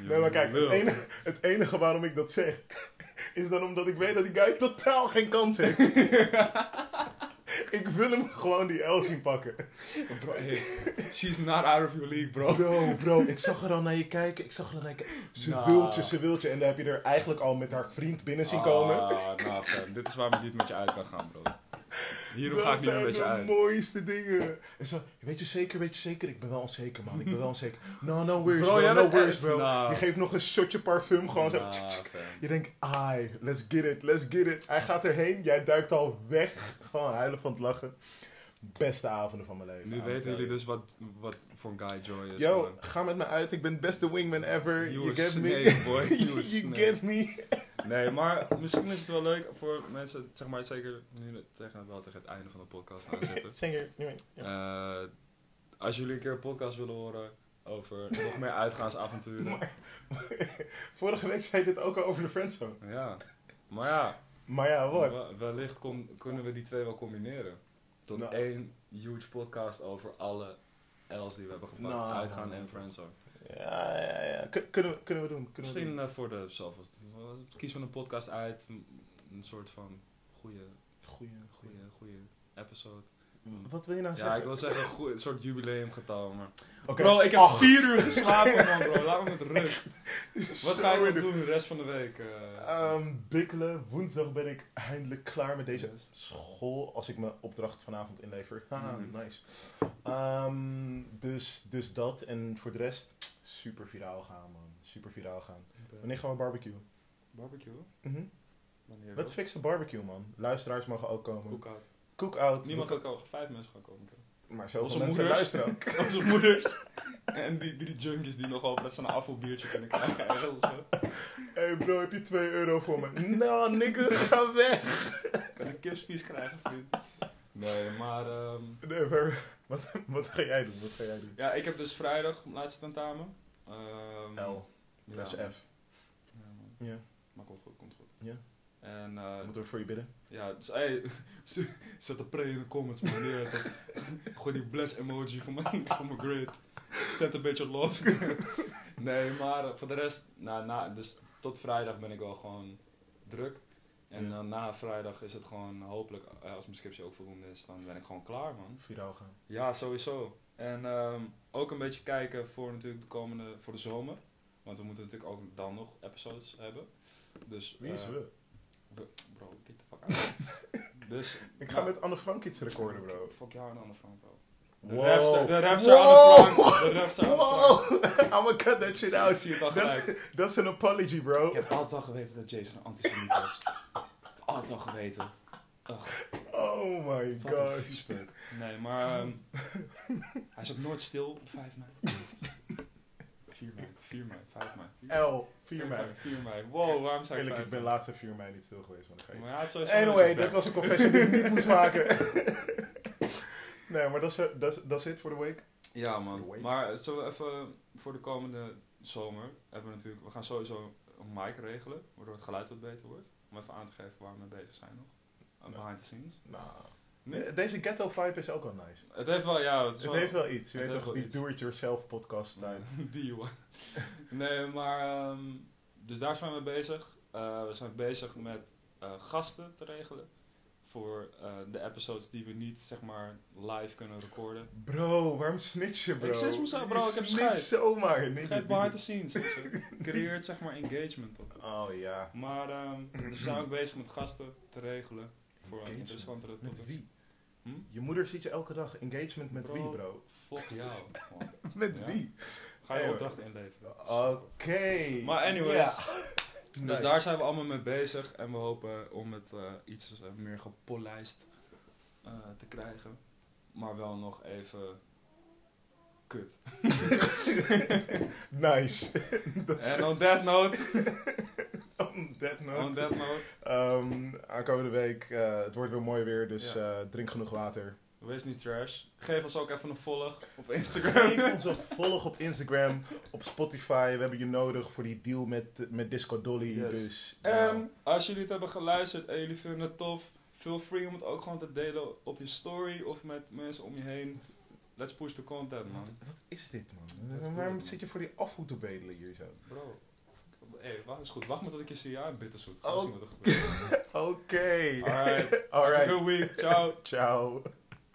Nee, maar kijk, het enige, het enige waarom ik dat zeg, is dan omdat ik weet dat die guy totaal geen kans heeft. ik wil hem gewoon die L zien pakken. Bro, hey, she's not out of your league, bro. Bro, bro, ik zag er al naar je kijken. Ik zag er al naar je kijken. Ze Nah. wilt je, ze wilt je. En dan heb je er eigenlijk al met haar vriend binnen zien komen. Ah, nou, fam, dit is waarom ik niet met je uit kan gaan, bro. Hierom dat ga ik niet meer met je de mooiste dingen. En zo, weet je zeker, weet je zeker? Ik ben wel onzeker, man. Ik ben wel onzeker. No, no worries, Bro, No worries, bro. Je geeft nog een shotje parfum, gewoon zo. Je denkt, ai, let's get it, let's get it. Hij gaat erheen, jij duikt al weg. Gewoon huilen van het lachen. Beste avonden van mijn leven. Nu weten jullie dus wat, wat voor een guy Joy is. Yo, man. ga met me uit. Ik ben beste wingman ever. You get me? boy. You get me? Nee, maar misschien is het wel leuk voor mensen, zeg maar zeker nu het tegen, wel tegen het einde van de podcast aan zitten. Zeker. Eh, als jullie een keer een podcast willen horen over nog meer uitgaansavonturen. Maar, vorige week zei je dit ook al over de friendzone. Ja, maar ja, Maar ja, wat? we- wellicht kon- kunnen we die twee wel combineren. Tot Nou. één huge podcast over alle L's die we hebben gepakt. Nou. Uitgaan en friendzone. Ja, ja, ja. Kun- kunnen, we, kunnen we doen. Kunnen we Misschien doen. eh, voor de zoveel. Kies van een podcast uit. Een, een soort van goede, Goeie, goede, goede episode. Wat wil je nou Ja, zeggen? ik wil zeggen een, soort jubileumgetal. Maar... Bro, ik heb Ach. vier uur geslapen, man, bro. Laat me met rust. Wat ga nog doen de rest van de week? eh? Ehm, bikkelen. Woensdag ben ik eindelijk klaar met deze Yes. school. Als ik mijn opdracht vanavond inlever. Haha, Mhm. nice. Ehm, dus, dus dat. En voor de rest, super viraal gaan, man. Super viraal gaan. Wanneer gaan we barbecue? Barbecue? Mhm. Wanneer? Let's fixen barbecue, man. Luisteraars mogen ook komen. Cookout. Cook-out. Niemand We- ook al vijf mensen gaan komen. Maar zoveel Onze mensen moeders. luisteren ook. Onze moeders. En die drie junkies die nog hopen dat ze een afvalbiertje kunnen krijgen zo. hey bro, heb je 2 euro voor me? nou, nigga, ga weg. Kan een kipspies krijgen, vriend. Nee, maar... ehm, Nee, maar wat, wat ga jij doen? Wat ga jij doen? ja, ik heb dus vrijdag mijn laatste tentamen. Ehm, L. ja, Dat is F. Ja, man. Ja. Maar komt goed, komt goed. Ja. En eh, Moeten we voor je bidden? ja, dus hey, zet de pre in de comments, man. Gooi die bless emoji voor mijn, voor mijn grid. Zet een beetje love. nee, maar eh, voor de rest, nou, na, dus tot vrijdag ben ik wel gewoon druk. En Ja. dan na vrijdag is het gewoon hopelijk, eh, als mijn scriptie ook voldoende is, dan ben ik gewoon klaar, man. Viraal gaan. Ja, sowieso. En ehm, ook een beetje kijken voor natuurlijk de komende, voor de zomer. Want we moeten natuurlijk ook dan nog episodes hebben. Dus, Wie is we? Bro, get the fuck out. dus, Ik ga nou, met Anne Frank iets recorden, bro. Fuck jou en Anne Frank, bro. De Wow. rapster, de rapster Wow. Anne Frank. De rapster Anne Frank. Wow! I'ma cut that shit out. Zie het al Dat, gelijk. dat is een apology, bro. Ik heb altijd al geweten dat Jason een antisemiet was. Altijd al geweten. Ugh, Oh my god. Nee, maar ehm, hij is ook nooit stil op 5 mei. 4 mei, 4 mei, 5 mei. L, 4 mei. 4 mei. Wow, waarom zei ik Eerlijk, 5 ik ben laatste 4 mei niet stil geweest. Want dan ga je- Anyway, zo'n was een confession die ik niet moest maken. nee, maar dat is, dat dat het voor de week. Ja man, maar zullen we even voor de komende zomer, hebben we natuurlijk, we gaan sowieso een mic regelen, waardoor het geluid wat beter wordt. Om even aan te geven waar we mee bezig zijn nog. Behind the scenes. Nou, Niet? deze ghetto vibe is ook wel nice. Het heeft wel, ja, het wel... heeft wel iets. Je weet toch, wel die do-it-yourself podcast style. Die hoor. Nee, maar... ehm, dus daar zijn we mee bezig. Eh, we zijn bezig met eh, gasten te regelen. Voor eh, de episodes die we niet, zeg maar, live kunnen recorden. Bro, waarom snitch je, bro? Ik snitch mezelf, bro, Je ik heb zomaar. Nee, Geef niet- behind the scenes. Creëert, zeg maar, engagement op. Oh ja. Maar ehm, dus we zijn ook bezig met gasten te regelen. Voor een interessantere Met wie? Hm? Je moeder ziet je elke dag. Engagement met Bro. wie, bro? Fuck jou. Met Ja. wie? Ga je Hey, opdrachten inleveren. Oké. Maar anyways. Ja. Dus Nice. daar zijn we allemaal mee bezig en we hopen om het eh, iets eh, meer gepolijst eh, te krijgen. Maar wel nog even kut. nice. En on that note, On that note. on that note, Ehm, aankomende week, eh, het wordt weer mooi weer, dus Ja. eh, drink genoeg water. wees niet trash. Geef ons ook even een volg op Geef Instagram. ons een volg op Instagram, op Spotify. We hebben je nodig voor die deal met, met Disco Dolly. Yes. Dus, ja. en als jullie het hebben geluisterd en jullie vinden het tof, feel free om het ook gewoon te delen op je story of met mensen om je heen. Let's push the content, man. Wat is dit, man? Waarom zit je voor die afvoer te bedelen hier zo? Bro. Hey, wacht eens goed. Wacht maar tot ik je zie. Ja, bitterzoet. Oh. zien wat er gebeurt. Oké. Alright. Have a Alright. good week. Ciao. Ciao.